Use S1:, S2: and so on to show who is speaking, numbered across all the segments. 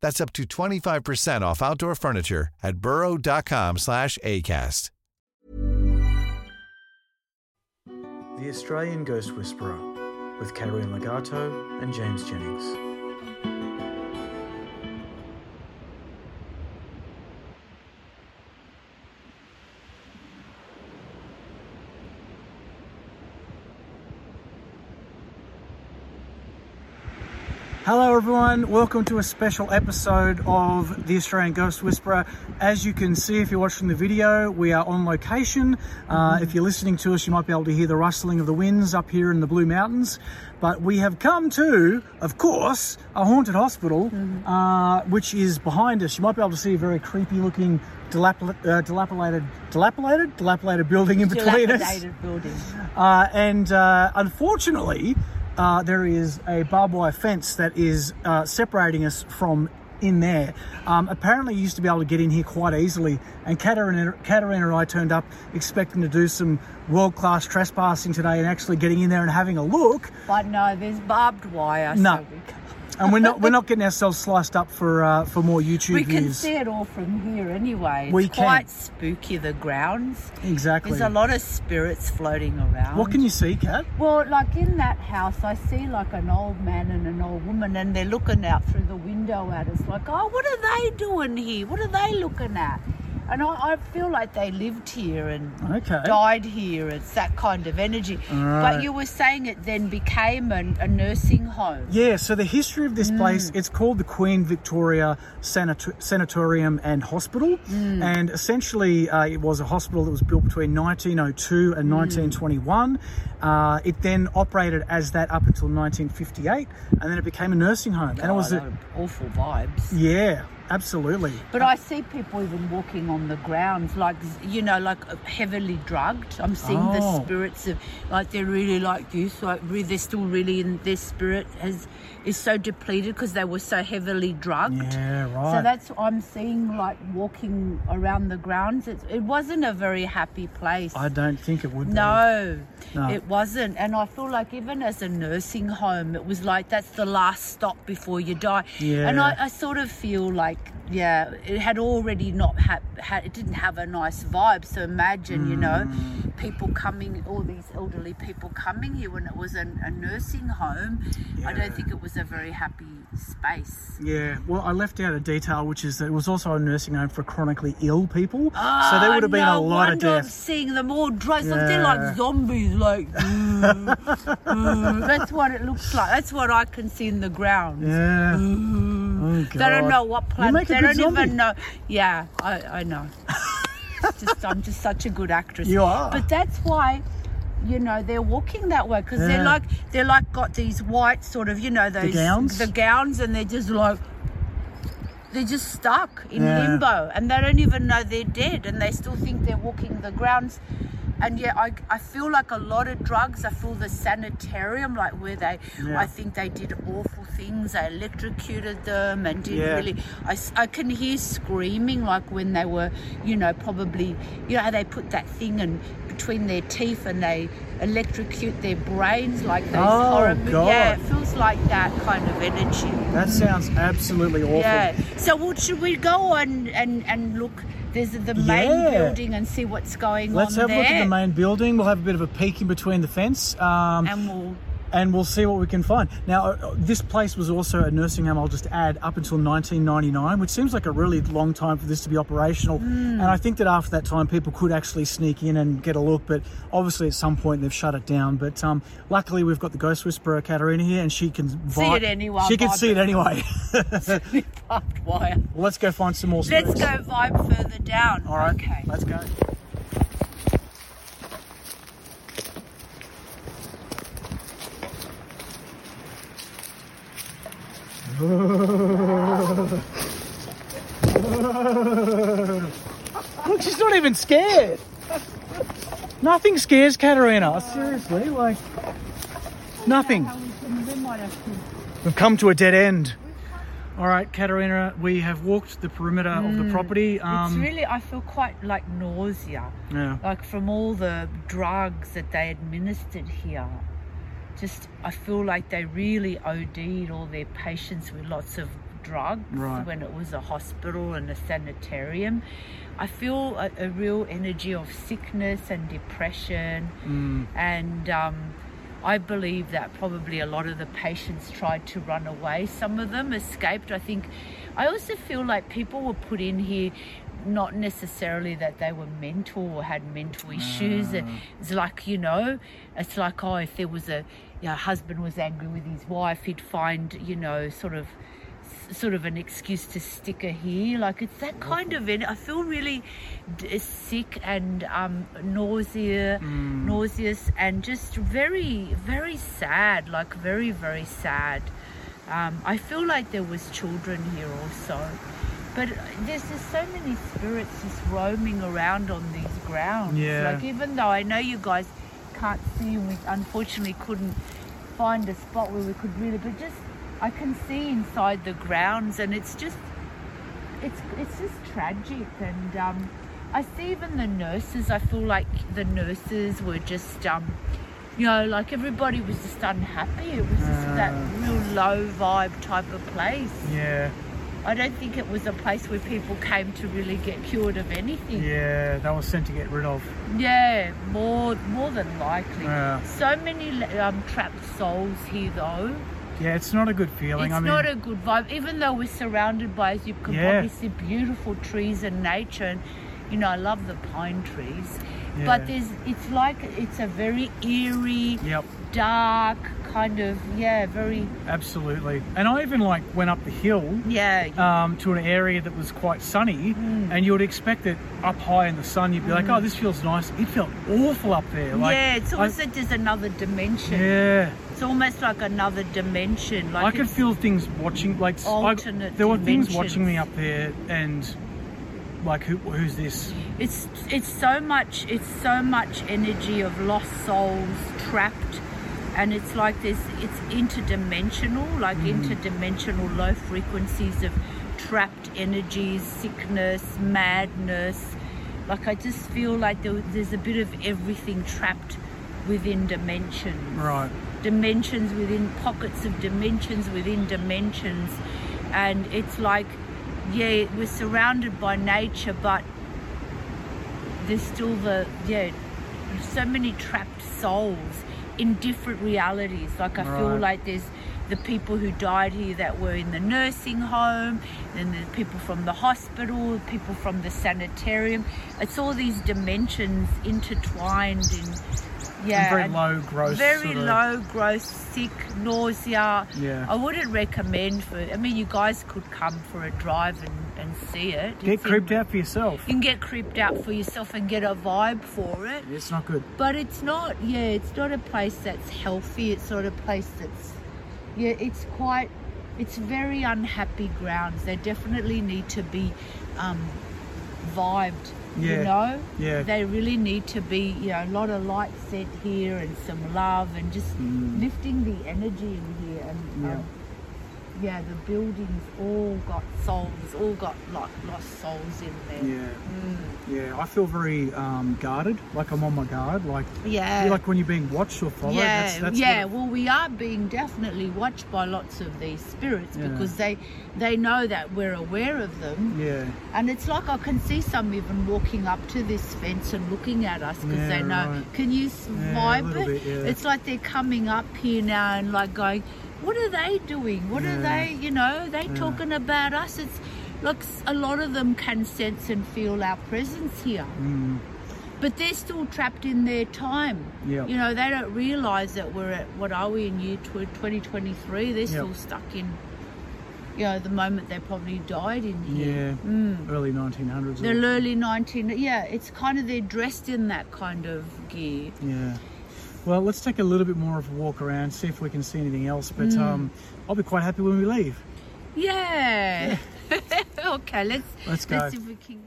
S1: That's up to 25% off outdoor furniture at burrow.com slash ACAST.
S2: The Australian Ghost Whisperer with Caterina Ligato and James Jennings. Hello, everyone. Welcome to a special episode of the Australian Ghost Whisperer. As you can see, if you're watching the video, we are on location. Uh, if you're listening to us, you might be able to hear the rustling of the winds up here in the Blue Mountains. But we have come to, of course, a haunted hospital, uh, which is behind us. You might be able to see a very creepy looking, dilapil- uh, dilapidated, dilapidated, dilapidated building in between us.
S3: Dilapidated building.
S2: Uh, and uh, unfortunately, uh, there is a barbed wire fence that is uh, separating us from in there. Um, apparently, you used to be able to get in here quite easily, and Caterina, Caterina and I turned up expecting to do some world class trespassing today and actually getting in there and having a look.
S3: But no, there's barbed wire.
S2: No.
S3: So
S2: And we're not we're not getting ourselves sliced up for uh, for more YouTube views.
S3: we can see it all from here anyway. It's
S2: We can.
S3: quite spooky, the grounds.
S2: Exactly.
S3: There's a lot of spirits floating around.
S2: What can you see, Kat?
S3: Well, like in that house, I see like an old man and an old woman, and they're looking out through the window at us, like, oh, what are they doing here? What are they looking at? And I, I feel like they lived here and
S2: Okay.
S3: died here. It's that kind of energy.
S2: Right.
S3: But you were saying it then became an, a nursing home.
S2: Yeah, so the history of this place, it's called the Queen Victoria Sanat- Sanatorium and Hospital. And essentially, uh, it was a hospital that was built between 1902 and 1921. Uh, it then operated as that up until 1958, and then it became a nursing home. and it was, a,
S3: awful vibes.
S2: yeah, absolutely.
S3: But I see people even walking on the grounds, like you know, like heavily drugged. I'm seeing
S2: Oh.
S3: the spirits of, like they're really like this, like they're still really in their spirit has is so depleted because they were so heavily drugged.
S2: Yeah, right.
S3: So that's I'm seeing like walking around the grounds. It, it wasn't a very happy place.
S2: I don't think it would be.
S3: No,
S2: No.
S3: it wasn't. And I feel like even as a nursing home, it was like that's the last stop before you die.
S2: Yeah.
S3: And I, I sort of feel like, yeah, it had already not had, had it didn't have a nice vibe. So imagine, you know,
S2: Mm.
S3: people coming, all these elderly people coming here when it was a, a nursing home. I don't think it was a very happy space.
S2: Yeah, well, I left out a detail, which is that it was also a nursing home for chronically ill people. so there would have been
S3: Ah, no
S2: a lot of
S3: wonder I'm seeing them all dressed up. They're like zombies, like. mm, mm. That's what it looks like. That's what I can see in the ground.
S2: Yeah.
S3: Mm.
S2: Oh,
S3: They don't know what planet. They don't
S2: zombie.
S3: even know. Yeah, I, I know. just, I'm just such a good actress.
S2: You are.
S3: But that's why. You know they're walking that way because
S2: Yeah.
S3: they're like they're like got these white sort of you know those
S2: gowns?
S3: the gowns and they're just like they're just stuck in
S2: Yeah.
S3: limbo and they don't even know they're dead and they still think they're walking the grounds and yeah I, I feel like a lot of drugs i feel the sanitarium like where they
S2: Yeah.
S3: i think they did awful things they electrocuted them and did
S2: Yeah.
S3: really I, I can hear screaming like when they were you know probably you know how they put that thing in between their teeth and they electrocute their brains like those
S2: Oh,
S3: horror movies. Yeah it feels like that kind of energy
S2: That sounds absolutely awful.
S3: yeah. So well, should we go and, and, and look? There's the main
S2: Yeah.
S3: building and see what's going on.
S2: Let's
S3: on
S2: have a look at the main building. We'll have a bit of a peek in between the fence. Um,
S3: and we'll
S2: and we'll see what we can find. Now, uh, this place was also a nursing home, I'll just add, up until 1999, which seems like a really long time for this to be operational.
S3: Hmm.
S2: And I think that after that time, people could actually sneak in and get a look, but obviously at some point they've shut it down. But um, luckily, we've got the Ghost Whisperer, Caterina, here, and she can vi-
S3: it anyway,
S2: She can see it anyway.
S3: barbed wire.
S2: let's go find some more
S3: Let's go vibe further down.
S2: All right,
S3: Okay.
S2: let's go. Look, she's not even scared. Nothing scares Caterina. Seriously, like nothing. We've come to a dead end. All right, Caterina, we have walked the perimeter of the property.
S3: it's
S2: Um,
S3: really, I feel quite like nausea,
S2: yeah.
S3: like from all the drugs that they administered here. Just, I feel like they really OD'd all their patients with lots of drugs
S2: Right.
S3: when it was a hospital and a sanitarium. I feel a, a real energy of sickness and depression,
S2: Mm.
S3: and um, I believe that probably a lot of the patients tried to run away. Some of them escaped. I think. I also feel like people were put in here not necessarily that they were mental or had mental issues. It's like, you know, it's like, oh, if there was a you know, husband was angry with his wife, he'd find, you know, sort of sort of an excuse to stick her here. Like it's that kind of. en- I feel really d- sick and um, nausea, nauseous, and just very, very sad. Like very, very sad. Um, I feel like there was children here also, but there's just so many spirits just roaming around on these grounds.
S2: Yeah.
S3: Like even though I know you guys can't see, and we unfortunately couldn't find a spot where we could really, but just I can see inside the grounds, and it's just it's it's just tragic. And um, I see even the nurses. I feel like the nurses were just um, you know, like everybody was just unhappy. It was just that real low vibe type of place.
S2: Yeah,
S3: I don't think it was a place where people came to really get cured of anything.
S2: yeah, they were sent to get rid of.
S3: Yeah, more more than likely.
S2: Yeah.
S3: So many um, trapped souls here, though.
S2: Yeah, it's not a good feeling.
S3: It's
S2: I mean,
S3: not a good vibe, even though we're surrounded by, as you can
S2: Yeah.
S3: probably see, beautiful trees and nature. And you know, I love the pine trees,
S2: Yeah.
S3: but there's it's like it's a very eerie,
S2: Yep,
S3: dark kind of yeah, very
S2: absolutely. And I even like went up the hill
S3: yeah.
S2: um, to an area that was quite sunny,
S3: Mm.
S2: and you would expect that up high in the sun, you'd be like, "Oh, this feels nice." It felt awful up there. Like,
S3: yeah, it's
S2: I-
S3: almost like there's another dimension.
S2: yeah.
S3: It's almost like another dimension. Like
S2: I could feel things watching, like I-
S3: Alternate
S2: there were things watching me up there, and like, who, who's this?
S3: it's it's so much it's so much energy of lost souls trapped and it's like there's it's interdimensional like mm-hmm. interdimensional low frequencies of trapped energies sickness madness. Like i just feel like there, there's a bit of everything trapped within dimensions.
S2: Right.
S3: dimensions within pockets of dimensions within dimensions. And it's like yeah we're surrounded by nature but there's still the yeah so many trapped souls in different realities. Like i feel like there's the people who died here that were in the nursing home, then the people from the hospital, people from the sanitarium. It's all these dimensions intertwined in yeah,
S2: And very low growth
S3: very
S2: sort of-
S3: low growth, sick, nausea.
S2: Yeah.
S3: I wouldn't recommend for. I mean, you guys could come for a drive and, and see it.
S2: Get
S3: It's in-
S2: creeped out for yourself.
S3: You can get creeped out for yourself and get a vibe for it.
S2: It's not good.
S3: But it's not, yeah, it's not a place that's healthy. It's not a place that's, yeah, it's quite, it's very unhappy grounds. They definitely need to be um, vibed,
S2: Yeah,
S3: you know?
S2: yeah.
S3: They really need to be, you know, a lot of light set here and some love and just lifting the energy in here. And
S2: Mm. Yeah.
S3: um, yeah, the buildings all got souls, all got like lost souls in there.
S2: Yeah. Yeah, I feel very um, guarded, like I'm on my guard. Like,
S3: Yeah.
S2: like when you're being watched or followed.
S3: Yeah,
S2: that's, that's
S3: yeah.
S2: it-
S3: well, we are being definitely watched by lots of these spirits
S2: Yeah.
S3: because they they know that we're aware of them,
S2: yeah.
S3: and it's like I can see some even walking up to this fence and looking at us because
S2: Yeah,
S3: they know.
S2: right.
S3: Can you
S2: Yeah,
S3: vibe
S2: little
S3: it?
S2: bit, yeah.
S3: It's like they're coming up here now and like going, "What are they doing? What are they? You know, they talking about us." It's looks a lot of them can sense and feel our presence here. But they're still trapped in their time.
S2: Yeah.
S3: You know, they don't realise that we're at, what are we in year tw- 2023? They're still stuck in, you know, the moment they probably died in here.
S2: Yeah. Mm. Early 1900s.
S3: The early 19, yeah, it's kind of, they're dressed in that kind of gear.
S2: Yeah. Well, let's take a little bit more of a walk around, see if we can see anything else. But
S3: Mm.
S2: um, I'll be quite happy when we leave.
S3: Yeah. okay, let's,
S2: Let's go.
S3: Let's see if we can.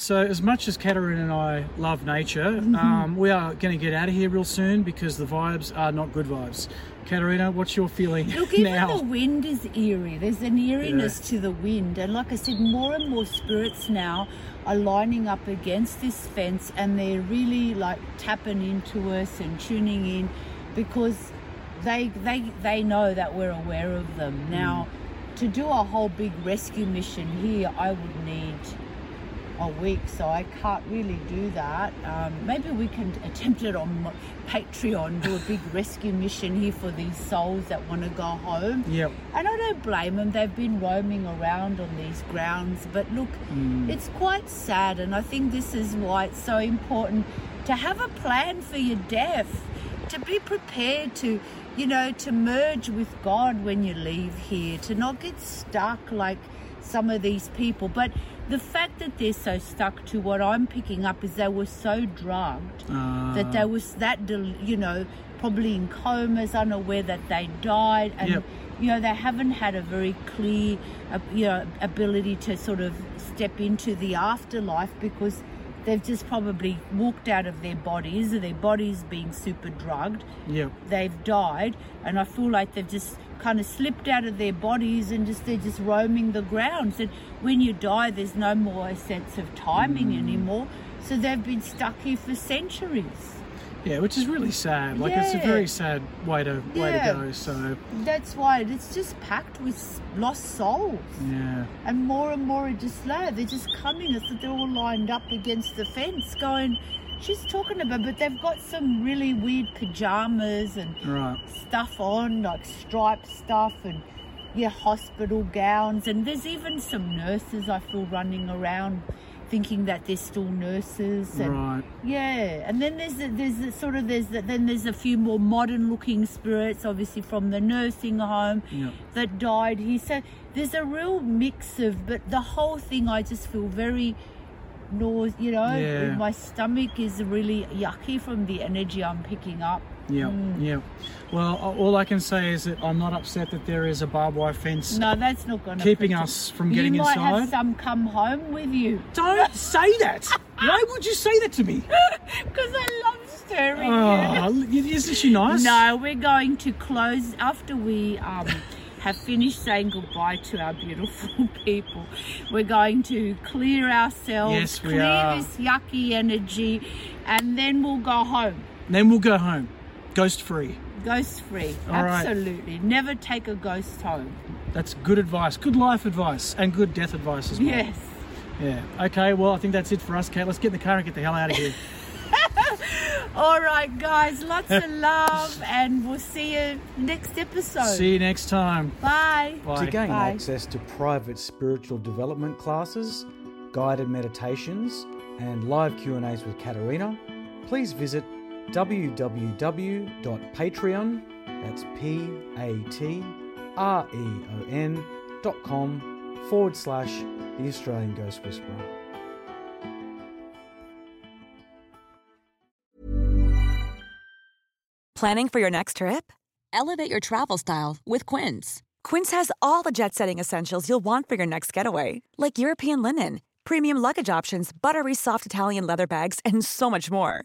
S2: So, as much as Caterina and I love nature,
S3: Mm-hmm.
S2: um, we are going to get out of here real soon because the vibes are not good vibes. Caterina, what's your feeling
S3: Look, even
S2: now?
S3: the wind is eerie. There's an eeriness to the wind. And like I said, more and more spirits now are lining up against this fence and they're really like tapping into us and tuning in because they they they know that we're aware of them. Now, to do a whole big rescue mission here, I would need a week, so I can't really do that. Um, maybe we can attempt it on Patreon, do a big rescue mission here for these souls that want to go home.
S2: Yep.
S3: And I don't blame them, they've been roaming around on these grounds. But look, it's quite sad, and I think this is why it's so important to have a plan for your death, to be prepared to, you know, to merge with God when you leave here, to not get stuck like some of these people. But the fact that they're so stuck to what I'm picking up is they were so drugged that they was that, you know, probably in comas, unaware that they died, and
S2: Yep.
S3: you know they haven't had a very clear, uh, you know, ability to sort of step into the afterlife because they've just probably walked out of their bodies, or their bodies being super drugged
S2: Yeah.
S3: they've died and i feel like they've just kind of slipped out of their bodies and just they're just roaming the grounds and when you die there's no more a sense of timing
S2: Mm.
S3: anymore so they've been stuck here for centuries
S2: Yeah, which is really sad. Like, it's a very sad way to way
S3: Yeah.
S2: to go. So,
S3: that's why it's just packed with lost souls
S2: yeah.
S3: and more and more are just there they're just coming it's that they're all lined up against the fence going she's talking about but they've got some really weird pajamas and
S2: Right.
S3: stuff on, like striped stuff and yeah, hospital gowns. And there's even some nurses I feel running around thinking that they're still nurses. And
S2: Right.
S3: yeah, and then there's the, there's the, sort of there's the, then there's a few more modern looking spirits, obviously from the nursing home
S2: Yep.
S3: that died here. So there's a real mix of, but the whole thing I just feel very nause, you know,
S2: Yeah.
S3: my stomach is really yucky from the energy I'm picking up.
S2: Yeah.
S3: Mm.
S2: Yeah. Well, all I can say is that I'm not upset that there is a barbed wire fence.
S3: No, that's not going to
S2: Keeping us from getting inside.
S3: you might
S2: inside?
S3: have some come home with you
S2: Don't say that. Why would you say that to me?
S3: because I love stirring
S2: Oh, isn't she nice?
S3: No, we're going to close after we um, have finished saying goodbye to our beautiful people. We're going to clear ourselves,
S2: Yes,
S3: clear
S2: are.
S3: this yucky energy, and then we'll go home.
S2: Then we'll go home, ghost free.
S3: Ghost free.
S2: All right.
S3: Absolutely. Never take a ghost home.
S2: That's good advice, good life advice, and good death advice as well.
S3: Yes.
S2: Yeah. Okay. Well, I think that's it for us, Kate. Let's get in the car and get the hell out of here.
S3: All right, guys, lots of love, and we'll see you next episode.
S4: See you next time.
S3: Bye.
S4: Bye.
S2: To gain
S3: Bye.
S2: access to private spiritual development classes, guided meditations, and live Q&As with Caterina, please visit www.patreon, that's P-A-T-R-E-O-N dot com forward slash The Australian Ghost Whisperer.
S5: Planning for your next trip? Elevate your travel style with Quince. Quince has all the jet setting essentials you'll want for your next getaway, like European linen, premium luggage options, buttery soft Italian leather bags, and so much more.